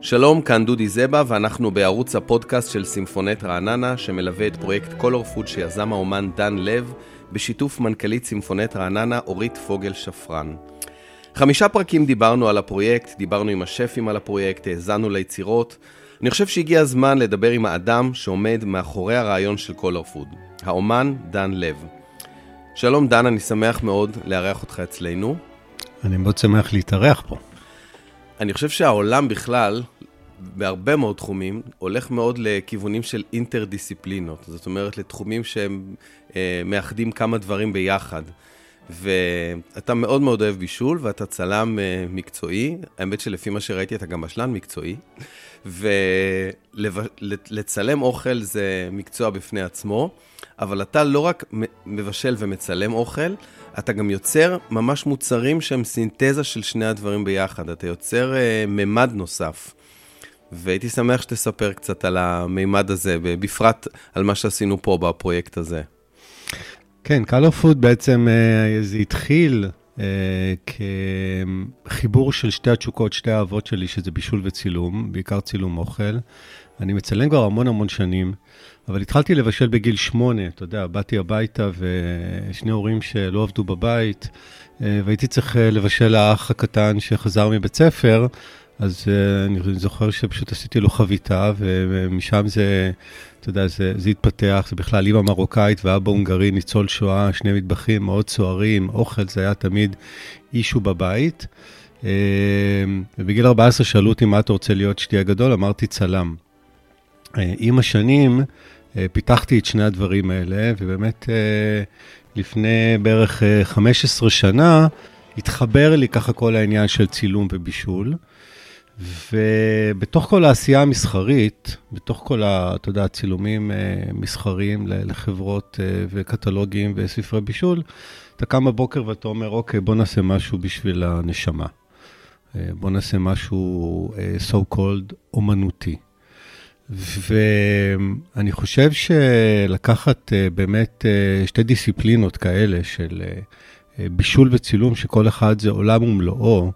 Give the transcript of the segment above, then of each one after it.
שלום, כאן דודי זבה, ואנחנו בערוץ הפודקאסט של סימפונט רעננה, שמלווה את פרויקט קולור פוד שיזם האומן דן לב, בשיתוף מנכ"לית סימפונט רעננה, אורית פוגל שפרן. חמישה פרקים דיברנו על הפרויקט, דיברנו עם השפים על הפרויקט, האזנו ליצירות. אני חושב שהגיע הזמן לדבר עם האדם שעומד מאחורי הרעיון של קולור פוד, האומן דן לב. שלום דן, אני שמח מאוד לארח אותך אצלנו. אני מאוד שמח להתארח פה. אני חושב שהעולם בכלל, בהרבה מאוד תחומים, הולך מאוד לכיוונים של אינטרדיסציפלינות. זאת אומרת, לתחומים שהם אה, מאחדים כמה דברים ביחד. ואתה מאוד מאוד אוהב בישול, ואתה צלם אה, מקצועי. האמת שלפי מה שראיתי, אתה גם בשלן מקצועי. ולצלם אוכל זה מקצוע בפני עצמו, אבל אתה לא רק מבשל ומצלם אוכל, אתה גם יוצר ממש מוצרים שהם סינתזה של שני הדברים ביחד. אתה יוצר uh, ממד נוסף. והייתי שמח שתספר קצת על המימד הזה, בפרט על מה שעשינו פה בפרויקט הזה. כן, קלו פוד בעצם, uh, זה התחיל uh, כחיבור של שתי התשוקות, שתי האהבות שלי, שזה בישול וצילום, בעיקר צילום אוכל. אני מצלם כבר המון המון שנים. אבל התחלתי לבשל בגיל שמונה, אתה יודע, באתי הביתה ושני הורים שלא עבדו בבית, אה, והייתי צריך אה, לבשל לאח הקטן שחזר מבית ספר, אז אה, אני זוכר שפשוט עשיתי לו חביתה, ומשם זה, אתה יודע, זה, זה התפתח, זה בכלל אימא מרוקאית ואבא הונגרי, ניצול שואה, שני מטבחים מאוד סוערים, אוכל זה היה תמיד אישו בבית. ובגיל 14 שאלו אותי מה אתה רוצה להיות כשתהיה גדול, אמרתי צלם. עם השנים, אה, פיתחתי את שני הדברים האלה, ובאמת אה, לפני בערך 15 אה, שנה התחבר לי ככה כל העניין של צילום ובישול. ובתוך כל העשייה המסחרית, בתוך כל, ה, אתה יודע, הצילומים מסחריים לחברות וקטלוגים וספרי בישול, אתה קם בבוקר ואתה אומר, אוקיי, בוא נעשה משהו בשביל הנשמה. בוא נעשה משהו so called אומנותי. ואני חושב שלקחת אה, באמת אה, שתי דיסציפלינות כאלה של אה, בישול וצילום, שכל אחד זה עולם ומלואו,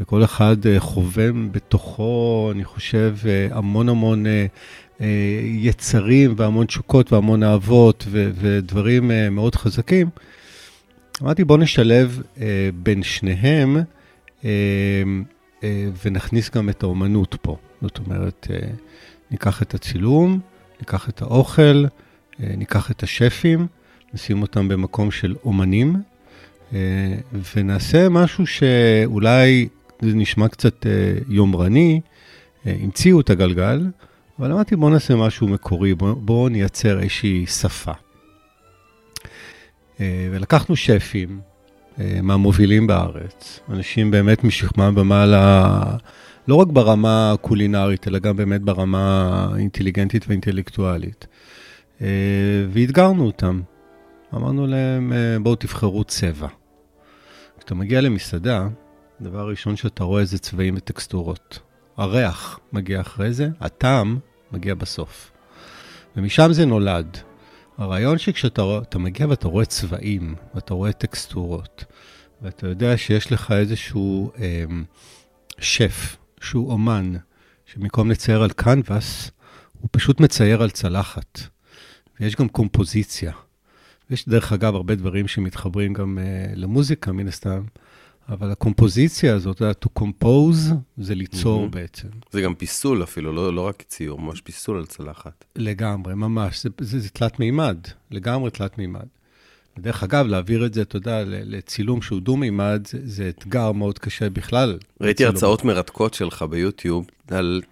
וכל אחד חובם בתוכו, אני חושב, המון המון יצרים והמון תשוקות והמון אהבות ודברים מאוד חזקים. אמרתי, בוא נשלב בין שניהם ונכניס גם את האומנות פה. זאת אומרת, ניקח את הצילום, ניקח את האוכל, אה, ניקח את השפים, נשים אותם במקום של אומנים, אה, ונעשה משהו שאולי זה נשמע קצת אה, יומרני, המציאו את הגלגל, אבל אמרתי בואו נעשה משהו מקורי, בואו בוא נייצר איזושהי שפה. ולקחנו שפים מהמובילים בארץ, אנשים באמת משכמם ומעלה לא רק ברמה הקולינרית, אלא גם באמת ברמה האינטליגנטית והאינטלקטואלית. אה, ואתגרנו אותם. אמרנו להם, אה, בואו תבחרו צבע. כשאתה מגיע למסעדה, הדבר הראשון שאתה רואה זה צבעים וטקסטורות. הריח מגיע אחרי זה, הטעם מגיע בסוף. ומשם זה נולד. הרעיון שכשאתה מגיע ואתה רואה צבעים, ואתה רואה טקסטורות, ואתה יודע שיש לך איזשהו אה, שף שהוא אומן, שבמקום לצייר על קנבס, הוא פשוט מצייר על צלחת. ויש גם קומפוזיציה. יש דרך אגב הרבה דברים שמתחברים גם uh, למוזיקה מן הסתם, אבל הקומפוזיציה הזאת, to compose, זה ליצור mm-hmm. בעצם. זה גם פיסול אפילו, לא, לא רק ציור, ממש פיסול על צלחת. לגמרי, ממש. זה, זה, זה תלת מימד, לגמרי תלת מימד. דרך אגב, להעביר את זה, אתה יודע, לצילום שהוא דו-מימד, זה, זה אתגר מאוד קשה בכלל. ראיתי הרצאות מרתקות שלך ביוטיוב על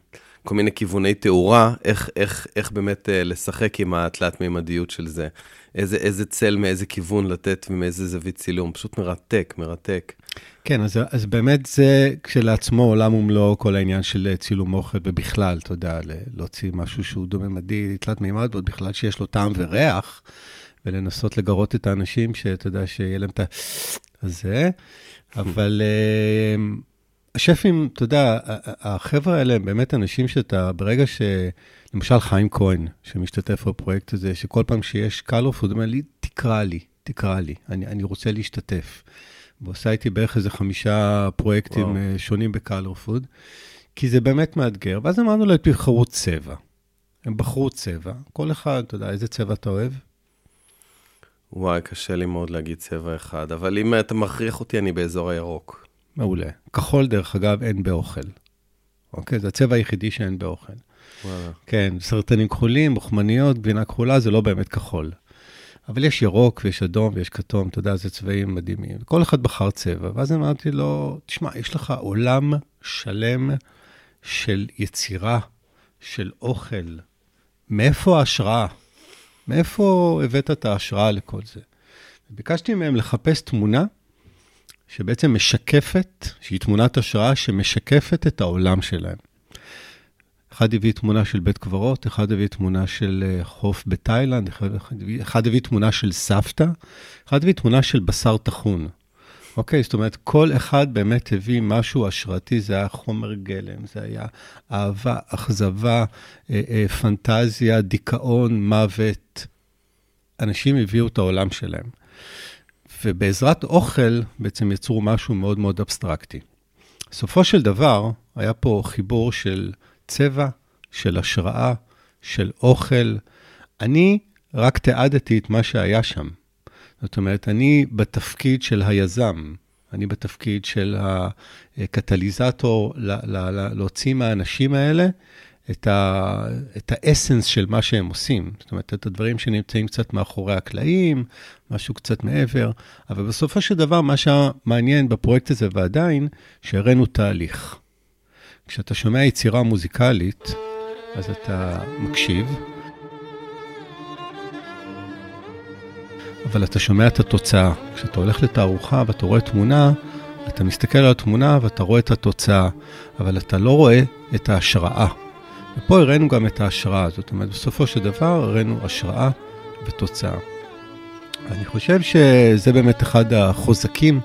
כל מיני כיווני תאורה, איך, איך, איך באמת uh, לשחק עם התלת-מימדיות של זה. איזה, איזה צל מאיזה כיוון לתת ומאיזה זווית צילום. פשוט מרתק, מרתק. כן, אז, אז באמת זה כשלעצמו עולם ומלואו כל העניין של צילום אוכל, ובכלל, אתה יודע, להוציא משהו שהוא דו-ממדי, תלת-מימד, ועוד בכלל שיש לו טעם וריח. ולנסות לגרות את האנשים, שאתה יודע, שיהיה להם את הזה. אבל uh, השפים, אתה יודע, החבר'ה האלה הם באמת אנשים שאתה, ברגע ש... למשל חיים כהן, שמשתתף בפרויקט הזה, שכל פעם שיש קלוף, הוא אומר לי, תקרא לי, תקרא לי, אני, אני רוצה להשתתף. ועושה איתי בערך איזה חמישה פרויקטים וואו. אה, שונים בקלור פוד. כי זה באמת מאתגר. ואז אמרנו להם, תבחרו צבע. הם בחרו צבע, כל אחד, אתה יודע, איזה צבע אתה אוהב? וואי, קשה לי מאוד להגיד צבע אחד, אבל אם אתה מכריח אותי, אני באזור הירוק. מעולה. כחול, דרך אגב, אין באוכל. אוקיי? זה הצבע היחידי שאין באוכל. וואלה. כן, סרטנים כחולים, מוחמניות, גבינה כחולה, זה לא באמת כחול. אבל יש ירוק ויש אדום ויש כתום, אתה יודע, זה צבעים מדהימים. כל אחד בחר צבע, ואז אמרתי לו, תשמע, יש לך עולם שלם של יצירה, של אוכל. מאיפה ההשראה? מאיפה הבאת את ההשראה לכל זה? ביקשתי מהם לחפש תמונה שבעצם משקפת, שהיא תמונת השראה שמשקפת את העולם שלהם. אחד הביא תמונה של בית קברות, אחד הביא תמונה של אה, חוף בתאילנד, אחד, הביא תמונה של סבתא, אחד הביא תמונה של בשר טחון. אוקיי, זאת אומרת, כל אחד באמת הביא משהו השראתי, זה היה חומר גלם, זה היה אהבה, אכזבה, אה, אה, פנטזיה, דיכאון, מוות. אנשים הביאו את העולם שלהם. ובעזרת אוכל בעצם יצרו משהו מאוד מאוד אבסטרקטי. בסופו של דבר, היה פה חיבור של צבע, של השראה, של אוכל. אני רק תיעדתי את מה שהיה שם. זאת אומרת, אני בתפקיד של היזם, אני בתפקיד של הקטליזטור להוציא מהאנשים האלה את, ה, את האסנס של מה שהם עושים. זאת אומרת, את הדברים שנמצאים קצת מאחורי הקלעים, משהו קצת מעבר, אבל בסופו של דבר, מה שמעניין בפרויקט הזה ועדיין, שהראינו תהליך. כשאתה שומע יצירה מוזיקלית, אז אתה מקשיב, אבל אתה שומע את התוצאה. כשאתה הולך לתערוכה ואתה רואה תמונה, אתה מסתכל על התמונה ואתה רואה את התוצאה, אבל אתה לא רואה את ההשראה. ופה הראינו גם את ההשראה, זאת אומרת, בסופו של דבר הראינו השראה ותוצאה. אני חושב שזה באמת אחד החוזקים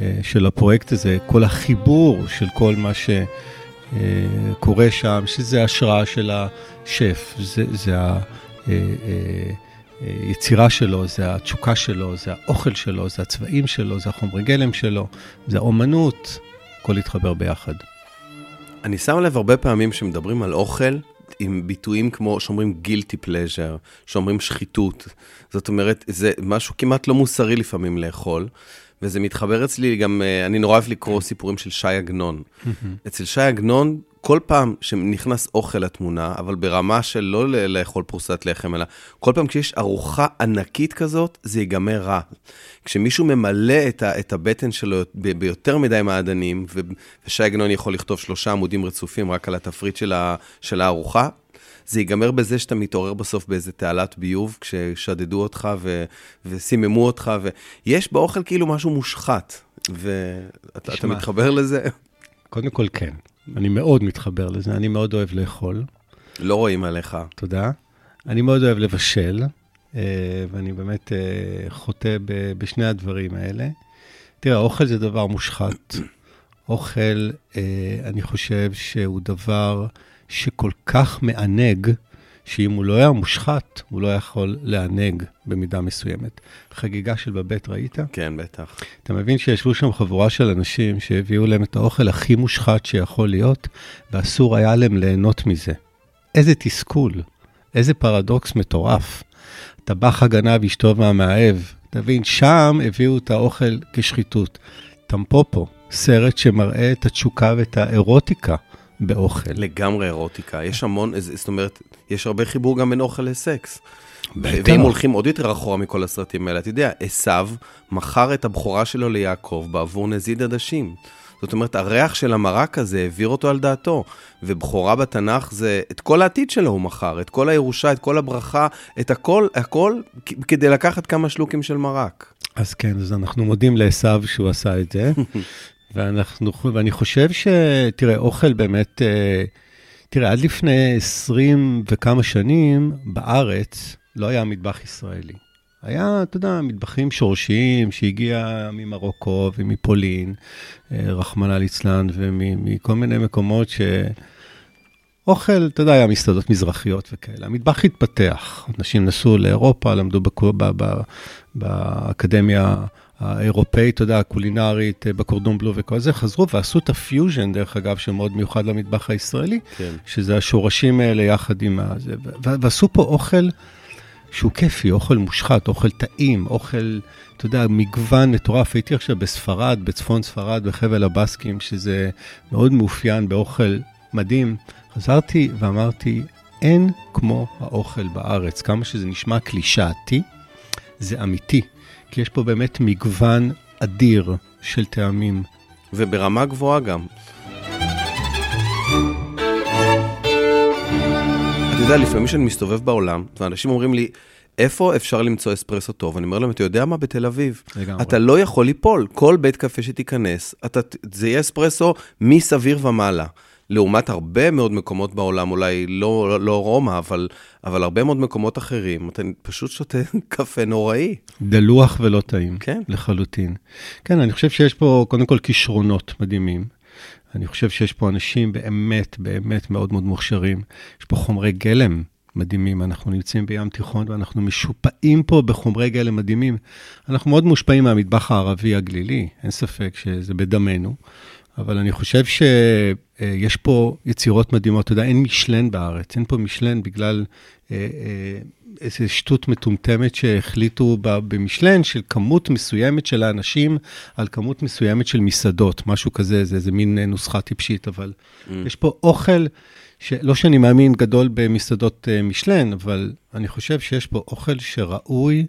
אה, של הפרויקט הזה, כל החיבור של כל מה שקורה שם, שזה השראה של השף, זה, זה היצירה שלו, זה התשוקה שלו, זה האוכל שלו, זה הצבעים שלו, זה החומרי גלם שלו, זה האומנות, הכל התחבר ביחד. אני שם לב הרבה פעמים שמדברים על אוכל, עם ביטויים כמו שאומרים גילטי פלז'ר, שאומרים שחיתות. זאת אומרת, זה משהו כמעט לא מוסרי לפעמים לאכול, וזה מתחבר אצלי גם, אה, אני נורא אוהב לקרוא סיפורים של שי עגנון. אצל שי עגנון, כל פעם שנכנס אוכל לתמונה, אבל ברמה של לא לאכול פרוסת לחם, אלא כל פעם כשיש ארוחה ענקית כזאת, זה ייגמר רע. כשמישהו ממלא את, ה, את הבטן שלו ב, ביותר מדי מעדנים, ושי עגנון יכול לכתוב שלושה עמודים רצופים רק על התפריט של, ה, של הארוחה, זה ייגמר בזה שאתה מתעורר בסוף באיזה תעלת ביוב, כששדדו אותך ו, וסיממו אותך, ויש באוכל כאילו משהו מושחת, ואתה מתחבר לזה? קודם כל כן. אני מאוד מתחבר לזה, אני מאוד אוהב לאכול. לא רואים עליך. תודה. אני מאוד אוהב לבשל, אה, ואני באמת אה, חוטא בשני הדברים האלה. תראה, אוכל זה דבר מושחת. אוכל, אה, אני חושב שהוא דבר שכל כך מענג, שאם הוא לא היה מושחת, הוא לא יכול לענג במידה מסוימת. חגיגה של בבית, ראית? כן, בטח. אתה מבין שישבו שם חבורה של אנשים שהביאו להם את האוכל הכי מושחת שיכול להיות, ואסור היה להם ליהנות מזה. איזה תסכול, איזה פרדוקס מטורף. טבח הגנב אשתו והמאהב, אתה מבין, שם הביאו את האוכל כשחיתות. טמפופו, סרט שמראה את התשוקה ואת האירוטיקה באוכל. לגמרי אירוטיקה. יש המון, זאת אומרת, יש הרבה חיבור גם בין אוכל לסקס. בטח. ואם הולכים עוד יותר אחורה מכל הסרטים האלה, אתה יודע, עשו מכר את הבכורה שלו ליעקב בעבור נזיד עדשים. זאת אומרת, הריח של המרק הזה העביר אותו על דעתו, ובכורה בתנ"ך זה, את כל העתיד שלו הוא מכר, את כל הירושה, את כל הברכה, את הכל, הכל, כדי לקחת כמה שלוקים של מרק. אז כן, אז אנחנו מודים לעשו שהוא עשה את זה, ואנחנו, ואני חושב ש... תראה, אוכל באמת, אה, תראה, עד לפני 20 וכמה שנים בארץ לא היה מטבח ישראלי. היה, אתה יודע, מטבחים שורשיים שהגיע ממרוקו ומפולין, אה, רחמנא ליצלן, ומכל מיני מקומות ש... אוכל, אתה יודע, היה מסעדות מזרחיות וכאלה. המטבח התפתח. אנשים נסעו לאירופה, למדו בקו, ב, ב, באקדמיה האירופאית, אתה יודע, הקולינרית, בקורדון בלו וכל זה, חזרו ועשו את הפיוז'ן, דרך אגב, שמאוד מיוחד למטבח הישראלי, כן. שזה השורשים האלה יחד עם ה... ועשו פה אוכל שהוא כיפי, אוכל מושחת, אוכל טעים, אוכל, אתה יודע, מגוון מטורף. הייתי עכשיו בספרד, בצפון ספרד, בחבל הבסקים, שזה מאוד מאופיין באוכל מדהים. חזרתי ואמרתי, אין כמו האוכל בארץ. כמה שזה נשמע קלישאתי, זה אמיתי. כי יש פה באמת מגוון אדיר של טעמים. וברמה גבוהה גם. אתה יודע, לפעמים כשאני מסתובב בעולם, ואנשים אומרים לי, איפה אפשר למצוא אספרסו טוב? אני אומר להם, אתה יודע מה? בתל אביב. לגמרי. אתה לא יכול ליפול. כל בית קפה שתיכנס, אתה, זה יהיה אספרסו מסביר ומעלה. לעומת הרבה מאוד מקומות בעולם, אולי לא, לא רומא, אבל, אבל הרבה מאוד מקומות אחרים, אתה פשוט שותה קפה נוראי. דלוח ולא טעים. כן. לחלוטין. כן, אני חושב שיש פה קודם כל כישרונות מדהימים. אני חושב שיש פה אנשים באמת, באמת מאוד מאוד מוכשרים. יש פה חומרי גלם מדהימים, אנחנו נמצאים בים תיכון ואנחנו משופעים פה בחומרי גלם מדהימים. אנחנו מאוד מושפעים מהמטבח הערבי הגלילי, אין ספק שזה בדמנו. אבל אני חושב שיש פה יצירות מדהימות. אתה יודע, אין משלן בארץ, אין פה משלן בגלל אה, אה, איזו שטות מטומטמת שהחליטו במשלן של כמות מסוימת של האנשים על כמות מסוימת של מסעדות, משהו כזה, זה איזה מין נוסחה טיפשית, אבל mm. יש פה אוכל, לא שאני מאמין גדול במסעדות אה, משלן, אבל אני חושב שיש פה אוכל שראוי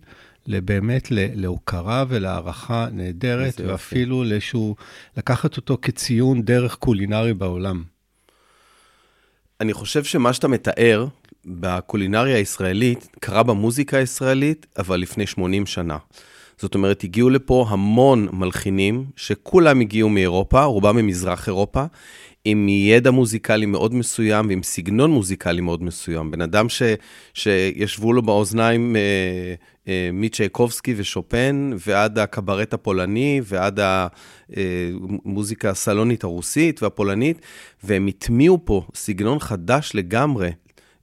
באמת להוקרה ולהערכה נהדרת, ואפילו לאיזשהו, לקחת אותו כציון דרך קולינרי בעולם. אני חושב שמה שאתה מתאר בקולינריה הישראלית, קרה במוזיקה הישראלית, אבל לפני 80 שנה. זאת אומרת, הגיעו לפה המון מלחינים, שכולם הגיעו מאירופה, רובם ממזרח אירופה, עם ידע מוזיקלי מאוד מסוים ועם סגנון מוזיקלי מאוד מסוים. בן אדם ש, שישבו לו באוזניים אה, אה, מצ'ייקובסקי ושופן, ועד הקברט הפולני, ועד המוזיקה הסלונית הרוסית והפולנית, והם הטמיעו פה סגנון חדש לגמרי.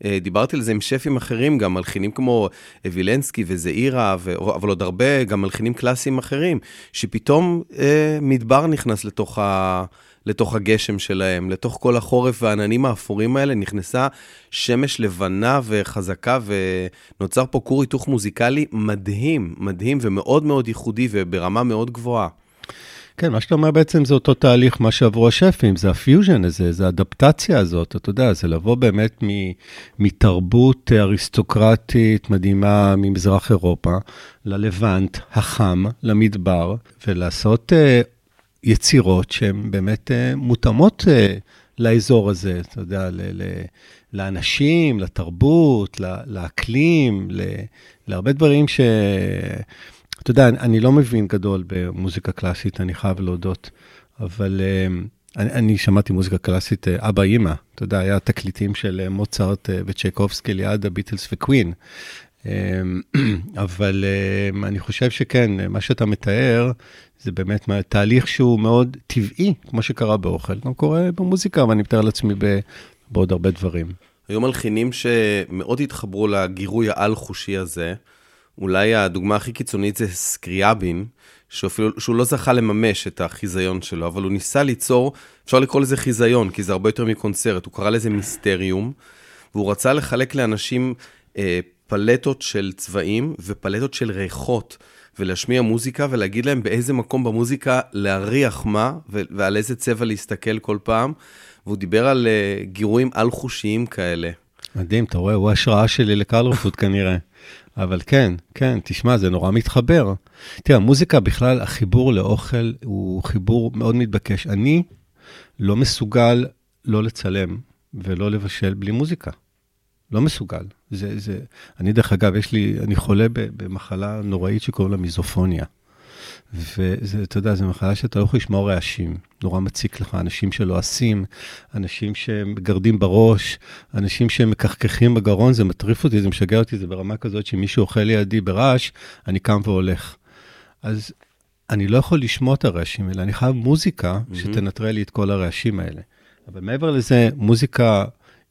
אה, דיברתי על זה עם שפים אחרים, גם מלחינים כמו וילנסקי וזעירה, ו... אבל עוד הרבה, גם מלחינים קלאסיים אחרים, שפתאום אה, מדבר נכנס לתוך ה... לתוך הגשם שלהם, לתוך כל החורף והעננים האפורים האלה, נכנסה שמש לבנה וחזקה, ונוצר פה כור היתוך מוזיקלי מדהים, מדהים ומאוד מאוד ייחודי וברמה מאוד גבוהה. כן, מה שאתה אומר בעצם זה אותו תהליך, מה שעברו השפים, זה הפיוז'ן הזה, זה האדפטציה הזאת, אתה יודע, זה לבוא באמת מתרבות אריסטוקרטית מדהימה ממזרח אירופה, ללבנט החם, למדבר, ולעשות uh, יצירות שהן באמת uh, מותאמות uh, לאזור הזה, אתה יודע, ל- ל- לאנשים, לתרבות, לאקלים, להרבה דברים ש... אתה יודע, אני לא מבין גדול במוזיקה קלאסית, אני חייב להודות, אבל uh, אני, אני שמעתי מוזיקה קלאסית, אבא אימא, אתה יודע, היה תקליטים של מוצרט וצ'ייקובסקי ליד הביטלס וקווין. Um, אבל um, אני חושב שכן, מה שאתה מתאר, זה באמת תהליך שהוא מאוד טבעי, כמו שקרה באוכל, גם קורה במוזיקה, ואני מתאר לעצמי בעוד הרבה דברים. היו מלחינים שמאוד התחברו לגירוי העל-חושי הזה. אולי הדוגמה הכי קיצונית זה סקריאבין, שאפילו, שהוא לא זכה לממש את החיזיון שלו, אבל הוא ניסה ליצור, אפשר לקרוא לזה חיזיון, כי זה הרבה יותר מקונצרט, הוא קרא לזה מיסטריום, והוא רצה לחלק לאנשים אה, פלטות של צבעים ופלטות של ריחות. ולהשמיע מוזיקה ולהגיד להם באיזה מקום במוזיקה להריח מה ועל איזה צבע להסתכל כל פעם. והוא דיבר על uh, גירויים על-חושיים כאלה. מדהים, אתה רואה, הוא השראה שלי לקלרפוד כנראה. אבל כן, כן, תשמע, זה נורא מתחבר. תראה, מוזיקה בכלל, החיבור לאוכל הוא חיבור מאוד מתבקש. אני לא מסוגל לא לצלם ולא לבשל בלי מוזיקה. לא מסוגל. זה, זה, אני דרך אגב, יש לי, אני חולה במחלה נוראית שקוראים לה מיזופוניה. וזה, אתה יודע, זו מחלה שאתה לא יכול לשמוע רעשים, נורא מציק לך, אנשים שלועסים, אנשים שמגרדים בראש, אנשים שמכחכחים בגרון, זה מטריף אותי, זה משגע אותי, זה ברמה כזאת שאם מישהו אוכל לידי ברעש, אני קם והולך. אז אני לא יכול לשמוע את הרעשים האלה, אני חייב מוזיקה mm-hmm. שתנטרל לי את כל הרעשים האלה. אבל מעבר לזה, מוזיקה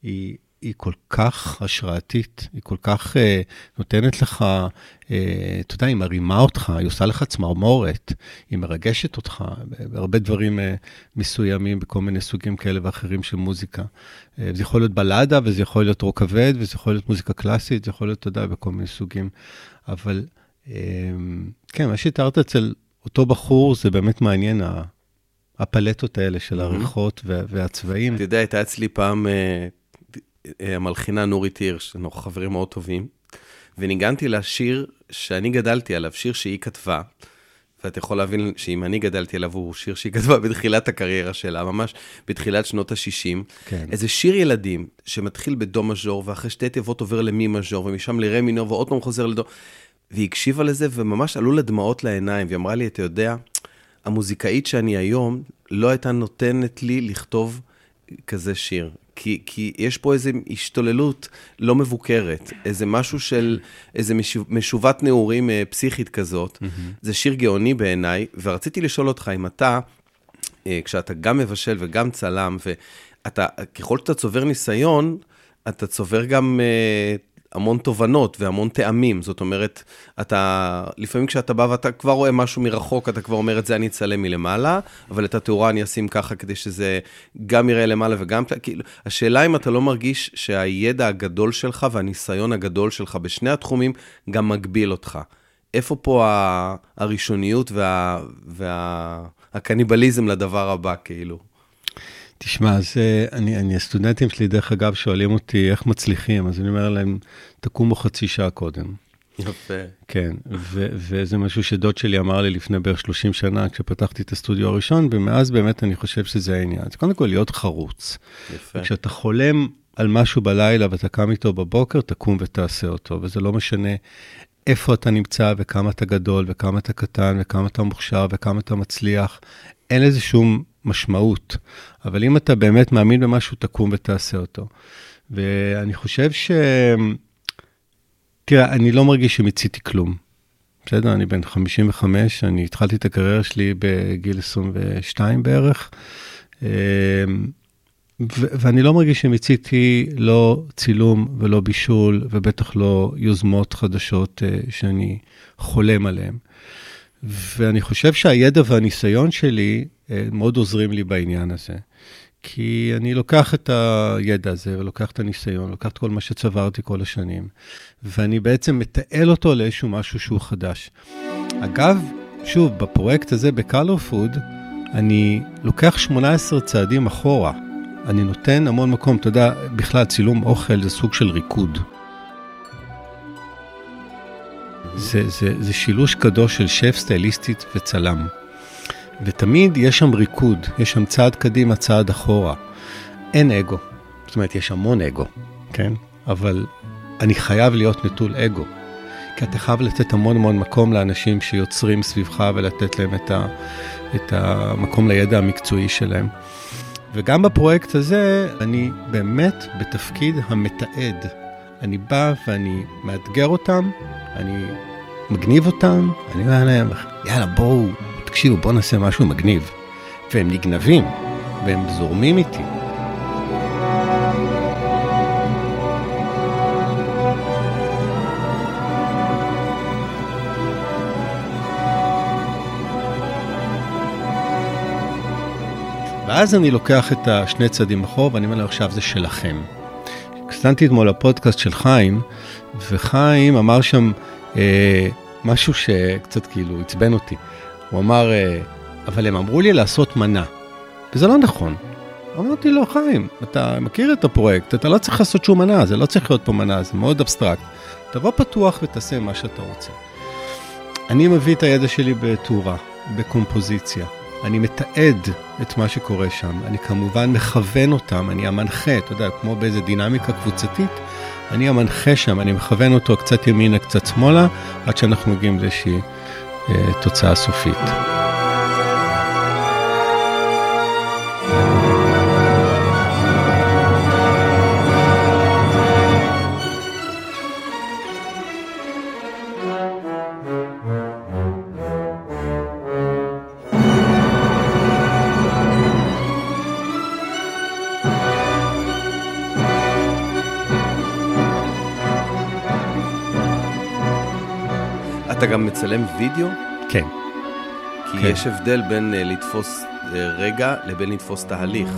היא היא כל כך השראתית, היא כל כך אה, נותנת לך, אה, אתה יודע, היא מרימה אותך, היא עושה לך צמרמורת, היא מרגשת אותך בהרבה דברים אה, מסוימים, בכל מיני סוגים כאלה ואחרים של מוזיקה. אה, זה יכול להיות בלאדה, וזה יכול להיות רוק כבד, וזה יכול להיות מוזיקה קלאסית, זה יכול להיות, אתה יודע, בכל מיני סוגים. אבל אה, כן, מה שתיארת אצל אותו בחור, זה באמת מעניין. הפלטות האלה של הריחות והצבעים. אתה יודע, הייתה אצלי פעם אה, המלחינה נורית הירש, אנחנו חברים מאוד טובים, וניגנתי לה שיר שאני גדלתי עליו, שיר שהיא כתבה, ואתה יכול להבין שאם אני גדלתי עליו, הוא שיר שהיא כתבה בתחילת הקריירה שלה, ממש בתחילת שנות ה-60. כן. איזה שיר ילדים שמתחיל בדו מז'ור, ואחרי שתי תיבות עובר למי מז'ור, ומשם לרה מינור, ועוד פעם חוזר לדו. והיא הקשיבה לזה, וממש עלו לה דמעות לעיניים, והיא אמרה לי, אתה יודע, המוזיקאית שאני היום, לא הייתה נותנת לי לכתוב כזה שיר. כי, כי יש פה איזו השתוללות לא מבוקרת, איזה משהו של, איזה משוב, משובת נעורים אה, פסיכית כזאת. Mm-hmm. זה שיר גאוני בעיניי, ורציתי לשאול אותך אם אתה, אה, כשאתה גם מבשל וגם צלם, ואתה, ככל שאתה צובר ניסיון, אתה צובר גם אה, המון תובנות והמון טעמים. זאת אומרת, אתה, לפעמים כשאתה בא ואתה כבר רואה משהו מרחוק, אתה כבר אומר, את זה אני אצלם מלמעלה, אבל את התאורה אני אשים ככה כדי שזה גם יראה למעלה וגם, כאילו, השאלה אם אתה לא מרגיש שהידע הגדול שלך והניסיון הגדול שלך בשני התחומים גם מגביל אותך. איפה פה הראשוניות וה, וה, הקניבליזם לדבר הבא, כאילו? תשמע, אז אני, אני, הסטודנטים שלי, דרך אגב, שואלים אותי איך מצליחים, אז אני אומר להם, תקומו חצי שעה קודם. יפה. כן, ו- וזה משהו שדוד שלי אמר לי לפני בערך 30 שנה, כשפתחתי את הסטודיו הראשון, ומאז באמת אני חושב שזה העניין. אז קודם כל, להיות חרוץ. יפה. כשאתה חולם על משהו בלילה ואתה קם איתו בבוקר, תקום ותעשה אותו, וזה לא משנה איפה אתה נמצא וכמה אתה גדול וכמה אתה קטן וכמה אתה מוכשר וכמה אתה מצליח. אין לזה שום משמעות. אבל אם אתה באמת מאמין במשהו, תקום ותעשה אותו. ואני חושב ש... תראה, אני לא מרגיש שמיציתי כלום. בסדר, אני בן 55, אני התחלתי את הקריירה שלי בגיל 22 בערך, אמ, ואני לא מרגיש שמיציתי לא צילום ולא בישול, ובטח לא יוזמות חדשות אה, שאני חולם עליהן. ואני חושב שהידע והניסיון שלי מאוד עוזרים לי בעניין הזה. כי אני לוקח את הידע הזה ולוקח את הניסיון, לוקח את כל מה שצברתי כל השנים, ואני בעצם מתעל אותו לאיזשהו משהו שהוא חדש. אגב, שוב, בפרויקט הזה בקלו פוד, אני לוקח 18 צעדים אחורה. אני נותן המון מקום, אתה יודע, בכלל צילום אוכל זה סוג של ריקוד. זה, זה, זה שילוש קדוש של שף, סטייליסטית וצלם. ותמיד יש שם ריקוד, יש שם צעד קדימה, צעד אחורה. אין אגו. זאת אומרת, יש המון אגו, כן? אבל אני חייב להיות נטול אגו. כי אתה חייב לתת המון המון מקום לאנשים שיוצרים סביבך ולתת להם את, ה, את המקום לידע המקצועי שלהם. וגם בפרויקט הזה, אני באמת בתפקיד המתעד. אני בא ואני מאתגר אותם, אני מגניב אותם, אני אומר להם, יאללה, בואו, תקשיבו, בואו נעשה משהו מגניב. והם נגנבים, והם זורמים איתי. ואז אני לוקח את השני צעדים אחור ואני אומר לו, עכשיו זה שלכם. הקסנתי אתמול לפודקאסט של חיים, וחיים אמר שם אה, משהו שקצת כאילו עצבן אותי. הוא אמר, אה, אבל הם אמרו לי לעשות מנה, וזה לא נכון. אמרתי לו, חיים, אתה מכיר את הפרויקט, אתה לא צריך לעשות שום מנה, זה לא צריך להיות פה מנה, זה מאוד אבסטרקט. תבוא פתוח ותעשה מה שאתה רוצה. אני מביא את הידע שלי בתאורה, בקומפוזיציה. אני מתעד את מה שקורה שם, אני כמובן מכוון אותם, אני המנחה, אתה יודע, כמו באיזה דינמיקה קבוצתית, אני המנחה שם, אני מכוון אותו קצת ימינה, קצת שמאלה, עד שאנחנו מגיעים לאיזושהי תוצאה סופית. מצלם וידאו? כן. כי כן. יש הבדל בין אה, לתפוס אה, רגע לבין לתפוס תהליך.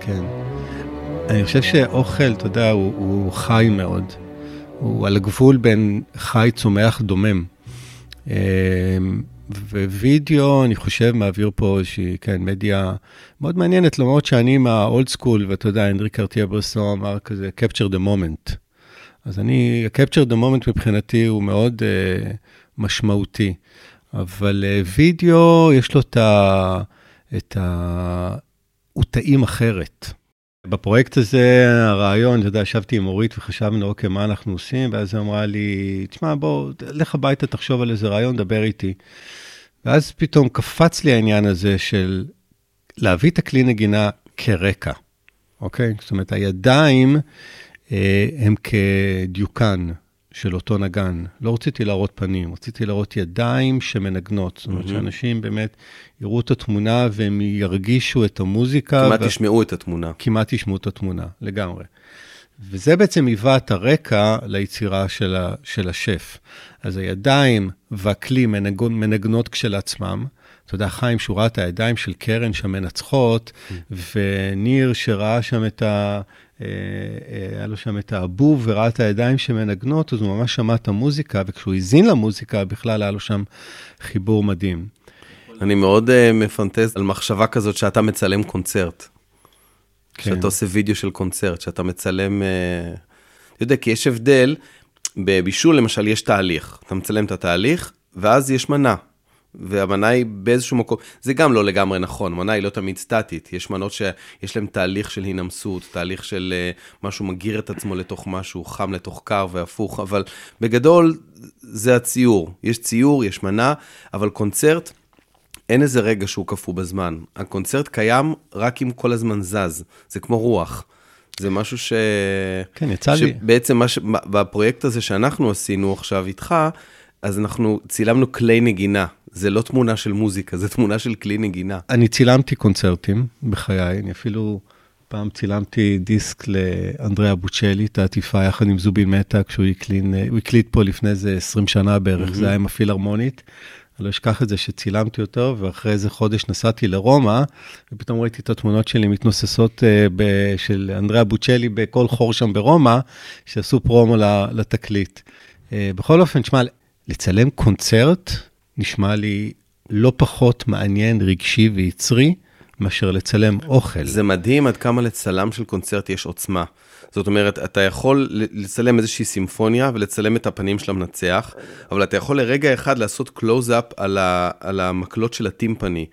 כן. אני חושב שאוכל, אתה יודע, הוא, הוא חי מאוד. הוא על הגבול בין חי, צומח, דומם. אמ, ווידאו, אני חושב, מעביר פה איזושהי, כן, מדיה מאוד מעניינת, למרות שאני מהאולד סקול, ואתה יודע, הנדרי קרטיה ברסו אמר כזה, capture the moment. אז אני, capture the moment מבחינתי הוא מאוד uh, משמעותי, אבל uh, וידאו, יש לו את ה... את ה... הוא טעים אחרת. בפרויקט הזה, הרעיון, אתה יודע, ישבתי עם אורית וחשבנו, אוקיי, מה אנחנו עושים? ואז היא אמרה לי, תשמע, בוא, לך הביתה, תחשוב על איזה רעיון, דבר איתי. ואז פתאום קפץ לי העניין הזה של להביא את הכלי נגינה כרקע, אוקיי? זאת אומרת, הידיים אה, הם כדיוקן של אותו נגן. לא רציתי להראות פנים, רציתי להראות ידיים שמנגנות. זאת אומרת. שאנשים באמת יראו את התמונה והם ירגישו את המוזיקה. כמעט ו- תשמעו את התמונה. כמעט ישמעו את התמונה, לגמרי. וזה בעצם היווה את הרקע ליצירה של, ה, של השף. אז הידיים והכלי מנגון, מנגנות כשלעצמם. אתה יודע, חיים, שהוא ראה את הידיים של קרן שם מנצחות, וניר שראה שם את ה... אה, אה, היה לו שם את הבוב וראה את הידיים שמנגנות, אז הוא ממש שמע את המוזיקה, וכשהוא האזין למוזיקה, בכלל היה לו שם חיבור מדהים. אני מאוד uh, מפנטז על מחשבה כזאת שאתה מצלם קונצרט. כן. שאתה עושה וידאו של קונצרט, שאתה מצלם... אה, אתה יודע, כי יש הבדל, בבישול למשל יש תהליך. אתה מצלם את התהליך, ואז יש מנה. והמנה היא באיזשהו מקום, זה גם לא לגמרי נכון, מנה היא לא תמיד סטטית, יש מנות שיש להן תהליך של הינמסות, תהליך של uh, משהו מגיר את עצמו לתוך משהו, חם לתוך קר והפוך, אבל בגדול זה הציור, יש ציור, יש מנה, אבל קונצרט, אין איזה רגע שהוא קפוא בזמן. הקונצרט קיים רק אם כל הזמן זז, זה כמו רוח. זה משהו ש... כן, יצא לי. שבעצם מה ש... בפרויקט הזה שאנחנו עשינו עכשיו איתך, אז אנחנו צילמנו כלי נגינה. זה לא תמונה של מוזיקה, זה תמונה של כלי נגינה. אני צילמתי קונצרטים בחיי, אני אפילו פעם צילמתי דיסק לאנדריאה בוצ'לי, את העטיפה יחד עם זובין מטה, כשהוא הקלין, הוא הקליט פה לפני איזה 20 שנה בערך, זה היה עם הפילהרמונית. אני לא אשכח את זה שצילמתי אותו, ואחרי איזה חודש נסעתי לרומא, ופתאום ראיתי את התמונות שלי מתנוססות uh, ב- של אנדריאה בוצ'לי בכל חור שם ברומא, שעשו פרומו לתקליט. Uh, בכל אופן, שמע, לצלם קונצרט נשמע לי לא פחות מעניין, רגשי ויצרי, מאשר לצלם אוכל. זה מדהים עד כמה לצלם של קונצרט יש עוצמה. זאת אומרת, אתה יכול לצלם איזושהי סימפוניה ולצלם את הפנים של המנצח, אבל אתה יכול לרגע אחד לעשות קלוז-אפ על, על המקלות של הטימפני.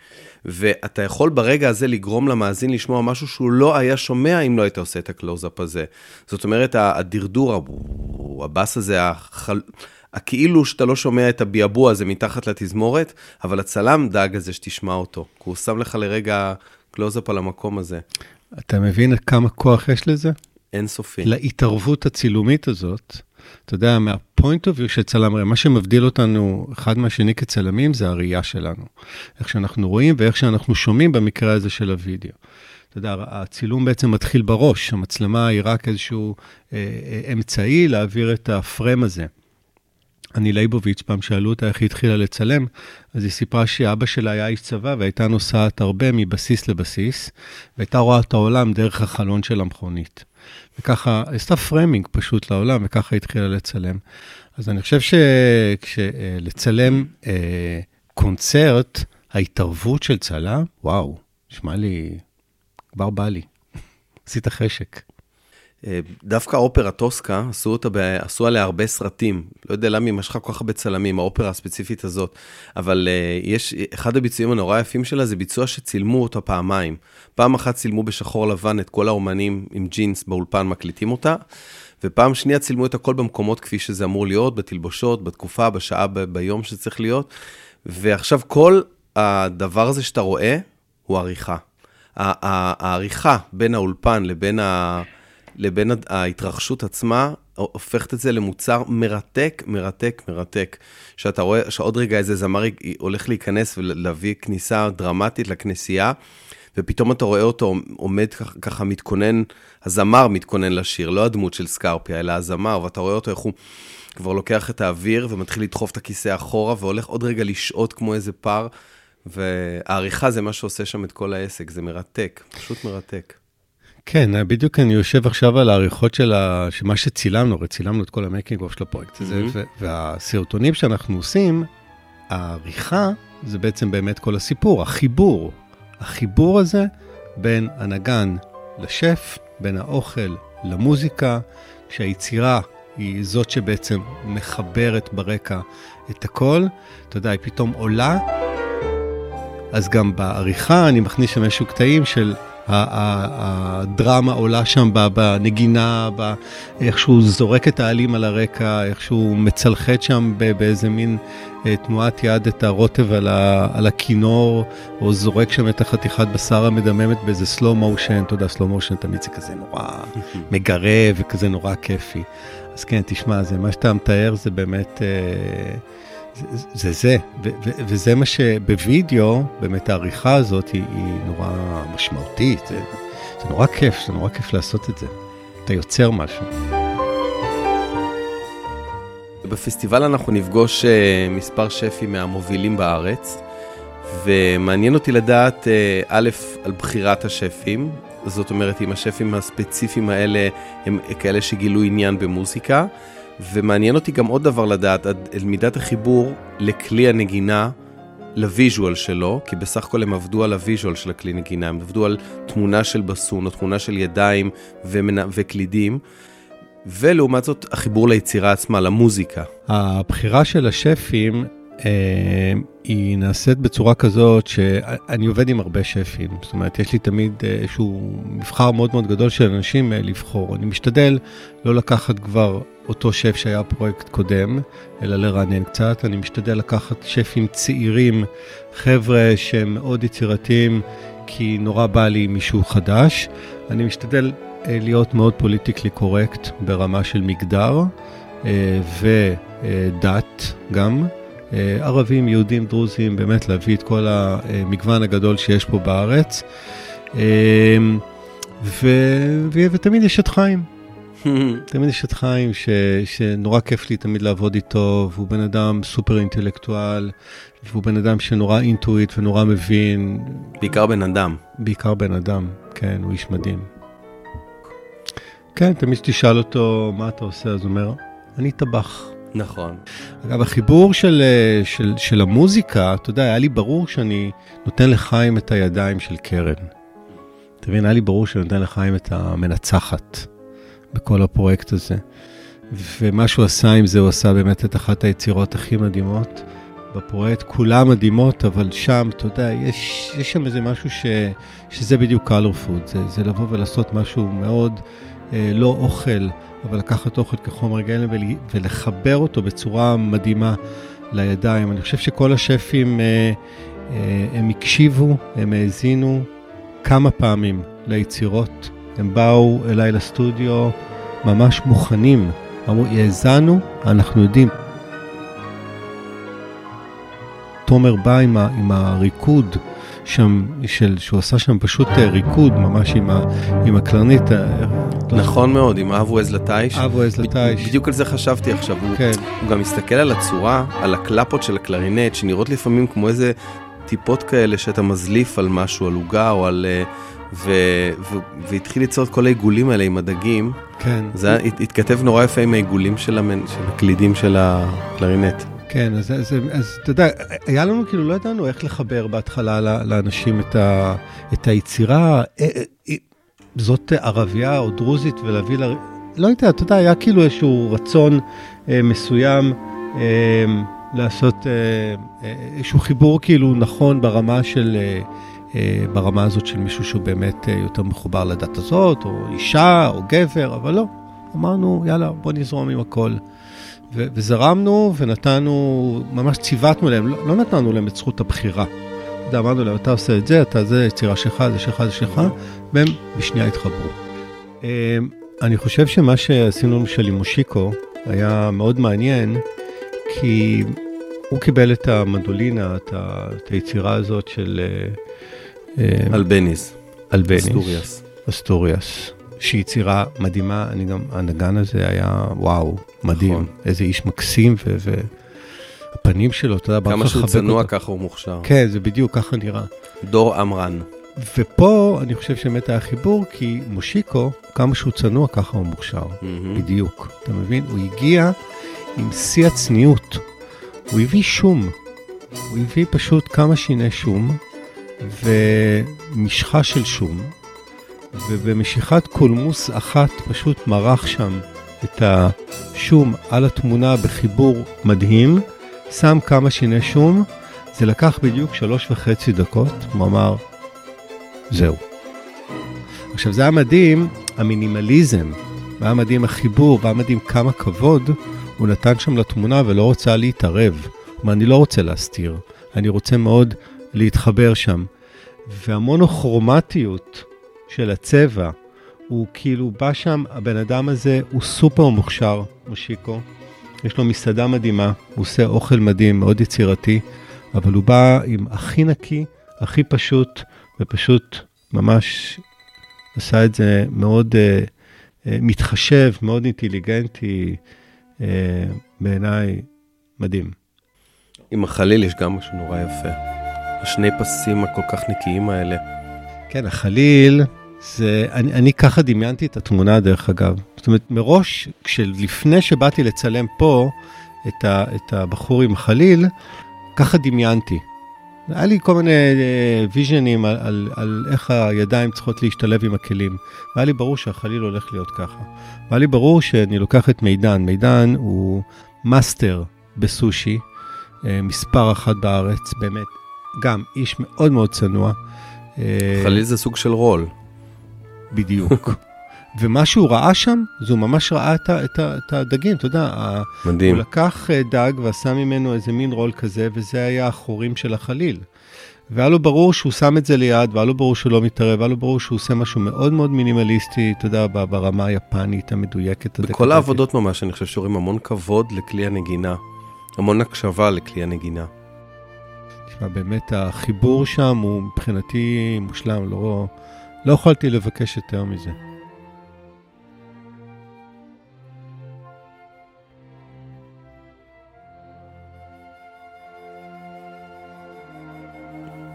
ואתה יכול ברגע הזה לגרום למאזין לשמוע משהו שהוא לא היה שומע אם לא היית עושה את הקלוז-אפ הזה. זאת אומרת, הדרדור, הבאס הזה, החל... הכאילו שאתה לא שומע את הבעבוע הזה מתחת לתזמורת, אבל הצלם דאג לזה שתשמע אותו, כי הוא שם לך לרגע קלוז-אפ על המקום הזה. אתה מבין כמה כוח יש לזה? אינסופי. להתערבות הצילומית הזאת, אתה יודע, מה point of view של צלם, מה שמבדיל אותנו אחד מהשני כצלמים זה הראייה שלנו. איך שאנחנו רואים ואיך שאנחנו שומעים במקרה הזה של הוידאו. אתה יודע, הצילום בעצם מתחיל בראש, המצלמה היא רק איזשהו אה, אה, אמצעי להעביר את הפריים הזה. אני ליבוביץ', פעם שאלו אותה איך היא התחילה לצלם, אז היא סיפרה שאבא שלה היה איש צבא והייתה נוסעת הרבה מבסיס לבסיס, והייתה רואה את העולם דרך החלון של המכונית. וככה, עשתה framing פשוט לעולם, וככה היא התחילה לצלם. אז אני חושב שכשלצלם אה, קונצרט, ההתערבות של צלם, וואו, נשמע לי, כבר בא לי. עשית חשק. אה, דווקא האופרה טוסקה, עשו, אותה ב... עשו עליה הרבה סרטים. לא יודע למה היא משכה כל כך הרבה צלמים, האופרה הספציפית הזאת. אבל uh, יש, אחד הביצועים הנורא יפים שלה זה ביצוע שצילמו אותה פעמיים. פעם אחת צילמו בשחור לבן את כל האומנים עם ג'ינס באולפן מקליטים אותה, ופעם שנייה צילמו את הכל במקומות כפי שזה אמור להיות, בתלבושות, בתקופה, בשעה, ב... ביום שצריך להיות. ועכשיו כל הדבר הזה שאתה רואה הוא עריכה. העריכה בין האולפן לבין ה... לבין ההתרחשות עצמה, הופכת את זה למוצר מרתק, מרתק, מרתק. שאתה רואה שעוד רגע איזה זמר הולך להיכנס ולהביא כניסה דרמטית לכנסייה, ופתאום אתה רואה אותו עומד ככה, מתכונן, הזמר מתכונן לשיר, לא הדמות של סקרפיה, אלא הזמר, ואתה רואה אותו איך הוא כבר לוקח את האוויר ומתחיל לדחוף את הכיסא אחורה, והולך עוד רגע לשעוט כמו איזה פר, והעריכה זה מה שעושה שם את כל העסק, זה מרתק, פשוט מרתק. כן, בדיוק אני יושב עכשיו על העריכות של. מה שצילמנו, הרי צילמנו את כל ה making of של הפרויקט הזה, mm-hmm. והסרטונים שאנחנו עושים, העריכה זה בעצם באמת כל הסיפור, החיבור. החיבור הזה בין הנגן לשף, בין האוכל למוזיקה, כשהיצירה היא זאת שבעצם מחברת ברקע את הכל, אתה יודע, היא פתאום עולה. אז גם בעריכה אני מכניס שם איזשהו קטעים של הדרמה עולה שם בנגינה, איך שהוא זורק את העלים על הרקע, איך שהוא מצלחת שם באיזה מין אה, תנועת יד את הרוטב על הכינור, או זורק שם את החתיכת בשר המדממת באיזה slow motion, אתה יודע, slow motion תמיד זה כזה נורא מגרה וכזה נורא כיפי. אז כן, תשמע, זה מה שאתה מתאר זה באמת... אה, זה זה, וזה מה שבווידאו, באמת העריכה הזאת היא, היא נורא משמעותית, זה, זה נורא כיף, זה נורא כיף לעשות את זה. אתה יוצר משהו. בפסטיבל אנחנו נפגוש uh, מספר שפים מהמובילים בארץ, ומעניין אותי לדעת, uh, א', על בחירת השפים, זאת אומרת, אם השפים הספציפיים האלה הם כאלה שגילו עניין במוזיקה. ומעניין אותי גם עוד דבר לדעת, על מידת החיבור לכלי הנגינה, ל visual שלו, כי בסך הכל הם עבדו על ה visual של הכלי נגינה, הם עבדו על תמונה של בסון, או תמונה של ידיים ומנ... וקלידים. ולעומת זאת, החיבור ליצירה עצמה, למוזיקה. הבחירה של השפים אה, היא נעשית בצורה כזאת שאני עובד עם הרבה שפים, זאת אומרת, יש לי תמיד אה, איזשהו מבחר מאוד מאוד גדול של אנשים אה, לבחור. אני משתדל לא לקחת כבר אותו שף שהיה פרויקט קודם, אלא לרענן קצת. אני משתדל לקחת שפים צעירים, חבר'ה שהם מאוד יצירתיים, כי נורא בא לי מישהו חדש. אני משתדל להיות מאוד פוליטיקלי קורקט ברמה של מגדר ודת גם. אה, ערבים, יהודים, דרוזים, באמת להביא את כל המגוון הגדול שיש פה בארץ. אה, ו... ו... ותמיד יש את חיים. תמיד יש את חיים, ש... שנורא כיף לי תמיד לעבוד איתו, והוא בן אדם סופר אינטלקטואל, והוא בן אדם שנורא אינטואיט ונורא מבין. בעיקר בן אדם. בעיקר בן אדם, כן, הוא איש מדהים. כן, תמיד כשתשאל אותו מה אתה עושה, אז הוא אומר, אני טבח. נכון. אגב, החיבור של, של, של המוזיקה, אתה יודע, היה לי ברור שאני נותן לחיים את הידיים של קרן. אתה מבין, היה לי ברור שאני נותן לחיים את המנצחת בכל הפרויקט הזה. ומה שהוא עשה עם זה, הוא עשה באמת את אחת היצירות הכי מדהימות בפרויקט. כולן מדהימות, אבל שם, אתה יודע, יש, יש שם איזה משהו ש, שזה בדיוק color food, זה, זה לבוא ולעשות משהו מאוד אה, לא אוכל. אבל לקחת אוכל כחומר גלם ולחבר אותו בצורה מדהימה לידיים. אני חושב שכל השפים, אה, אה, הם הקשיבו, הם האזינו כמה פעמים ליצירות. הם באו אליי לסטודיו ממש מוכנים. אמרו, האזנו, אנחנו יודעים. תומר בא עם, ה, עם הריקוד שם, של, שהוא עשה שם פשוט אה, ריקוד ממש עם, ה, עם הקלרנית. אה, נכון מאוד, עם אבו עזלתיש. אבו עזלתיש. בדיוק על זה חשבתי עכשיו. כן. הוא, הוא גם מסתכל על הצורה, על הקלפות של הקלרינט, שנראות לפעמים כמו איזה טיפות כאלה שאתה מזליף על משהו, על עוגה או על... אה, ו, ו, והתחיל ליצור את כל העיגולים האלה עם הדגים. כן. זה התכתב נורא יפה עם העיגולים של, המנ, של הקלידים של הקלרינט. כן, אז, אז, אז אתה יודע, היה לנו כאילו, לא ידענו איך לחבר בהתחלה לאנשים את, ה, את היצירה, אה, אה, זאת ערבייה או דרוזית ולהביא ל... לא יודע, אתה יודע, היה כאילו איזשהו רצון אה, מסוים אה, לעשות אה, אה, איזשהו חיבור כאילו נכון ברמה של... אה, אה, ברמה הזאת של מישהו שהוא באמת אה, יותר מחובר לדת הזאת, או אישה, או גבר, אבל לא. אמרנו, יאללה, בוא נזרום עם הכל. ו- וזרמנו ונתנו, ממש ציוותנו להם, לא, לא נתנו להם את זכות הבחירה. אמרנו להם, אתה עושה את זה, אתה זה, יצירה שלך, זה שלך, זה שלך, והם בשנייה התחברו. אמ, אני חושב שמה שעשינו למשל עם מושיקו היה מאוד מעניין, כי הוא קיבל את המנדולינה, את, ה- את היצירה הזאת של, אלבניז. אלבניז. אסטוריאס. אסטוריאס. שהיא יצירה מדהימה, אני גם, הנגן הזה היה וואו, מדהים. נכון. איזה איש מקסים, והפנים שלו, אתה יודע, כמה שהוא צנוע אותו. ככה הוא מוכשר. כן, זה בדיוק ככה נראה. דור עמרן. ופה אני חושב שבאמת היה חיבור, כי מושיקו, כמה שהוא צנוע, ככה הוא מוכשר. מהמם. בדיוק. אתה מבין? הוא הגיע עם שיא הצניעות. הוא הביא שום. הוא הביא פשוט כמה שיני שום, ומשחה של שום, ובמשיכת קולמוס אחת פשוט מרח שם את השום על התמונה בחיבור מדהים, שם כמה שיני שום, זה לקח בדיוק שלוש וחצי דקות, הוא אמר, זהו. עכשיו זה היה מדהים, המינימליזם, והיה מדהים החיבור, והיה מדהים כמה כבוד הוא נתן שם לתמונה ולא רצה להתערב. אומר, אני לא רוצה להסתיר, אני רוצה מאוד להתחבר שם. והמונוכרומטיות של הצבע, הוא כאילו בא שם, הבן אדם הזה הוא סופר מוכשר, מושיקו. יש לו מסעדה מדהימה, הוא עושה אוכל מדהים, מאוד יצירתי, אבל הוא בא עם הכי נקי, הכי פשוט, ופשוט ממש עשה את זה מאוד uh, uh, מתחשב, מאוד אינטליגנטי, uh, בעיניי מדהים. עם החליל יש גם משהו נורא יפה. השני פסים הכל כך נקיים האלה. כן, החליל, זה, אני, אני ככה דמיינתי את התמונה דרך אגב. זאת אומרת, מראש, כשלפני שבאתי לצלם פה את, ה, את הבחור עם החליל, ככה דמיינתי. היה לי כל מיני אה, ויז'נים על, על, על איך הידיים צריכות להשתלב עם הכלים. והיה לי ברור שהחליל הולך להיות ככה. והיה לי ברור שאני לוקח את מידן. מידן הוא מאסטר בסושי, אה, מספר אחת בארץ, באמת, גם איש מאוד מאוד צנוע. אה, חליל זה סוג של רול. בדיוק. ומה שהוא ראה שם, זה הוא ממש ראה את, את, את הדגים, אתה יודע, מדהים. הוא לקח אה, דג ועשה ממנו איזה מין רול כזה, וזה היה החורים של החליל. והיה לו ברור שהוא שם את זה ליד, והיה לו ברור שהוא לא מתערב, והיה לו ברור שהוא עושה משהו מאוד מאוד מינימליסטי, אתה יודע, ברמה היפנית המדויקת. בכל. העבודות ממש, אני חושב שרואים המון כבוד לכלי הנגינה. המון הקשבה לכלי הנגינה. באמת החיבור שם הוא מבחינתי מושלם, לא, לא יכולתי לבקש יותר מזה.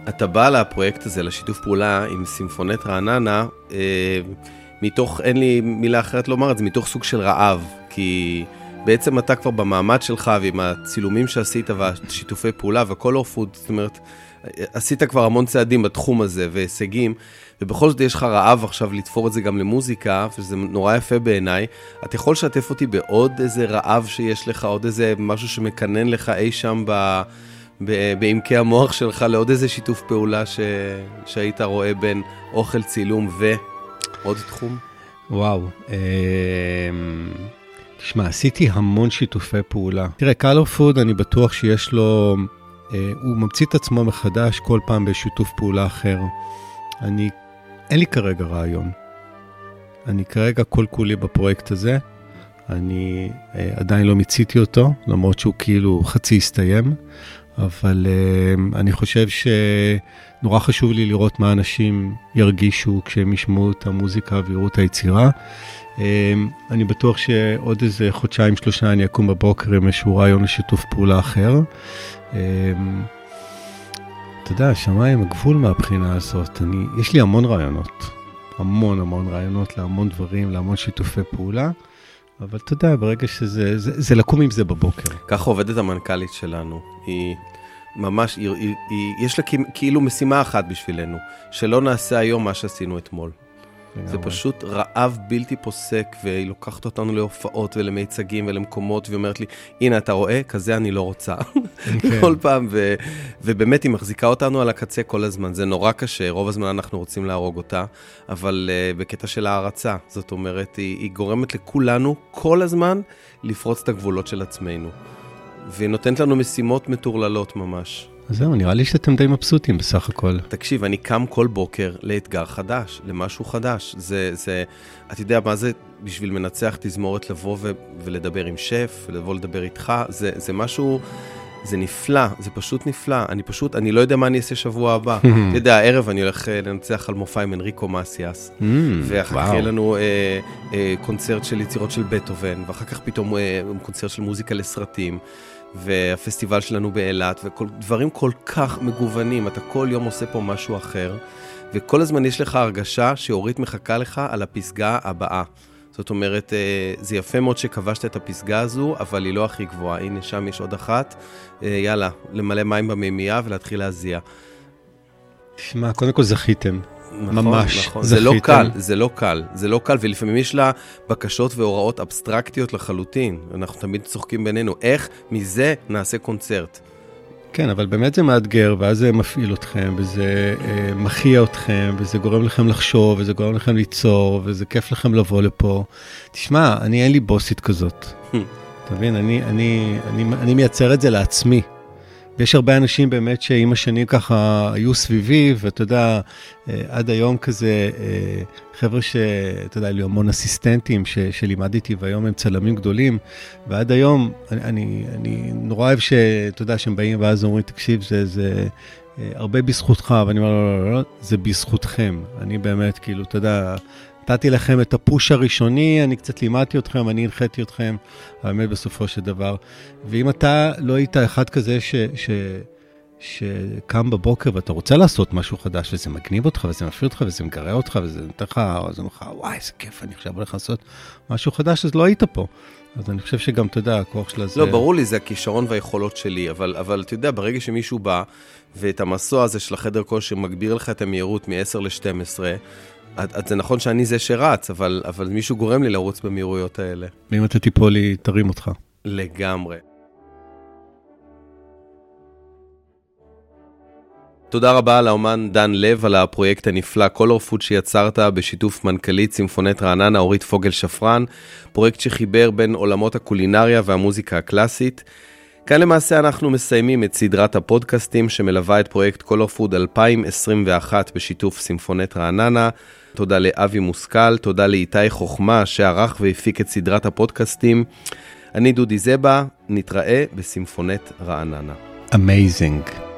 אתה בא לפרויקט הזה, לשיתוף פעולה עם סימפונט רעננה, אה, מתוך, אין לי מילה אחרת לומר את זה, מתוך סוג של רעב. כי בעצם אתה כבר במעמד שלך ועם הצילומים שעשית והשיתופי פעולה והקולור פוד, זאת אומרת, עשית כבר המון צעדים בתחום הזה והישגים, ובכל זאת יש לך רעב עכשיו לתפור את זה גם למוזיקה, וזה נורא יפה בעיניי. אתה יכול לשתף אותי בעוד איזה רעב שיש לך, עוד איזה משהו שמקנן לך אי שם. ב- בעמקי המוח שלך לעוד איזה שיתוף פעולה ש... שהיית רואה בין אוכל, צילום ועוד תחום? וואו, אה, תשמע, עשיתי המון שיתופי פעולה. תראה, קלר פוד, אני בטוח שיש לו, אה, הוא ממציא את עצמו מחדש כל פעם בשיתוף פעולה אחר. אני, אין לי כרגע רעיון. אני כרגע כל כולי בפרויקט הזה. אני אה, עדיין לא מיציתי אותו, למרות שהוא כאילו חצי הסתיים, אבל אה, אני חושב שנורא חשוב לי לראות מה אנשים ירגישו כשהם ישמעו את המוזיקה ויראו את היצירה. אה, אני בטוח שעוד איזה חודשיים, שלושה אני אקום בבוקר עם איזשהו רעיון לשיתוף פעולה אחר. אה, אתה יודע, שמיים הגבול מהבחינה הזאת. אני, יש לי המון רעיונות. המון המון רעיונות להמון דברים, להמון שיתופי פעולה. אבל אתה יודע, ברגע שזה, זה, זה לקום עם זה בבוקר. ככה עובדת המנכ"לית שלנו. היא ממש, היא, היא, היא, יש לה כאילו משימה אחת בשבילנו, שלא נעשה היום מה שעשינו אתמול. זה פשוט רעב בלתי פוסק, והיא לוקחת אותנו להופעות ולמיצגים ולמקומות, והיא אומרת לי, הנה, אתה רואה? כזה אני לא רוצה. כן. כל פעם, ו, ובאמת היא מחזיקה אותנו על הקצה כל הזמן. זה נורא קשה, רוב הזמן אנחנו רוצים להרוג אותה, אבל uh, בקטע של הערצה. זאת אומרת, היא, היא גורמת לכולנו כל הזמן לפרוץ את הגבולות של עצמנו. והיא נותנת לנו משימות מטורללות ממש. זהו, נראה לי שאתם די מבסוטים בסך הכל. תקשיב, אני קם כל בוקר לאתגר חדש, למשהו חדש. זה, זה, אתה יודע מה זה בשביל מנצח תזמורת לבוא ו, ולדבר עם שף, ולבוא לדבר איתך, זה, זה משהו זה נפלא, זה פשוט נפלא. אני פשוט, אני לא יודע מה אני אעשה שבוע הבא. אתה יודע, הערב אני הולך אה, לנצח על מופע עם אנריקו מסיאס, Mm, ואחר כך. יהיה לנו אה, אה, קונצרט של יצירות של בטהובן, ואחר כך פתאום אה, קונצרט של מוזיקה לסרטים, והפסטיבל שלנו באילת, ודברים כל כך מגוונים, אתה כל יום עושה פה משהו אחר, וכל הזמן יש לך הרגשה שאורית מחכה לך על הפסגה הבאה. זאת אומרת, אה, זה יפה מאוד שכבשת את הפסגה הזו, אבל היא לא הכי גבוהה. הנה, שם יש עוד אחת. אה, יאללה, למלא מים במימייה ולהתחיל להזיע. שמע, קודם כל זכיתם. נכון, ממש, נכון. זה לא. קל, זה לא קל, זה לא קל, ולפעמים יש לה בקשות והוראות אבסטרקטיות לחלוטין. אנחנו תמיד צוחקים בינינו, איך מזה נעשה קונצרט? כן, אבל באמת זה מאתגר, ואז זה מפעיל אתכם, וזה אה, מכריע אתכם, וזה גורם לכם לחשוב, וזה גורם לכם ליצור, וזה כיף לכם לבוא לפה. תשמע, אני אין לי בוסית כזאת. אתה מבין? אני, אני, אני, אני מייצר את זה לעצמי. ויש הרבה אנשים באמת שעם השנים ככה היו סביבי, ואתה יודע, אה, עד היום כזה, אה, חבר'ה שאתה יודע, היו לי המון אסיסטנטים ש, שלימדתי, והיום הם צלמים גדולים, ועד היום, אני, אני, אני נורא אוהב שאתה יודע, שהם באים ואז אומרים, תקשיב, זה, זה אה, הרבה בזכותך, ואני אומר, לא, לא, לא, לא, זה בזכותכם. אני באמת, כאילו, אתה יודע, נתתי לכם את הפוש הראשוני, אני קצת לימדתי אתכם, אני הנחיתי אתכם, האמת בסופו של דבר. ואם אתה לא היית אחד כזה ש, ש, שקם בבוקר ואתה רוצה לעשות משהו חדש, וזה מגניב אותך, וזה מפעיל אותך, וזה מגרה אותך, וזה נותן לך, אז אומר לך, וואי, איזה כיף, אני עכשיו הולך לעשות משהו חדש, אז לא היית פה. אז אני חושב שגם, אתה יודע, הכוח שלה זה... לא, ברור לי, זה הכישרון והיכולות שלי, אבל, אבל אתה יודע, ברגע שמישהו בא, ואת המסוע הזה של החדר כושר מגביר לך את המהירות מ-10 ל-12, אז זה נכון שאני זה שרץ, אבל, אבל מישהו גורם לי לרוץ במהירויות האלה. ואם אתה תיפול לי, תרים אותך. לגמרי. תודה רבה לאומן דן לב על הפרויקט הנפלא Color Food שיצרת בשיתוף מנכ"לית צימפונט רעננה אורית פוגל שפרן, פרויקט שחיבר בין עולמות הקולינריה והמוזיקה הקלאסית. כאן למעשה אנחנו מסיימים את סדרת הפודקאסטים שמלווה את פרויקט Color Food 2021 בשיתוף סימפונט רעננה. תודה לאבי מושכל, תודה לאיתי חוכמה שערך והפיק את סדרת הפודקאסטים. אני דודי זבה, נתראה בסימפונט רעננה. Amazing.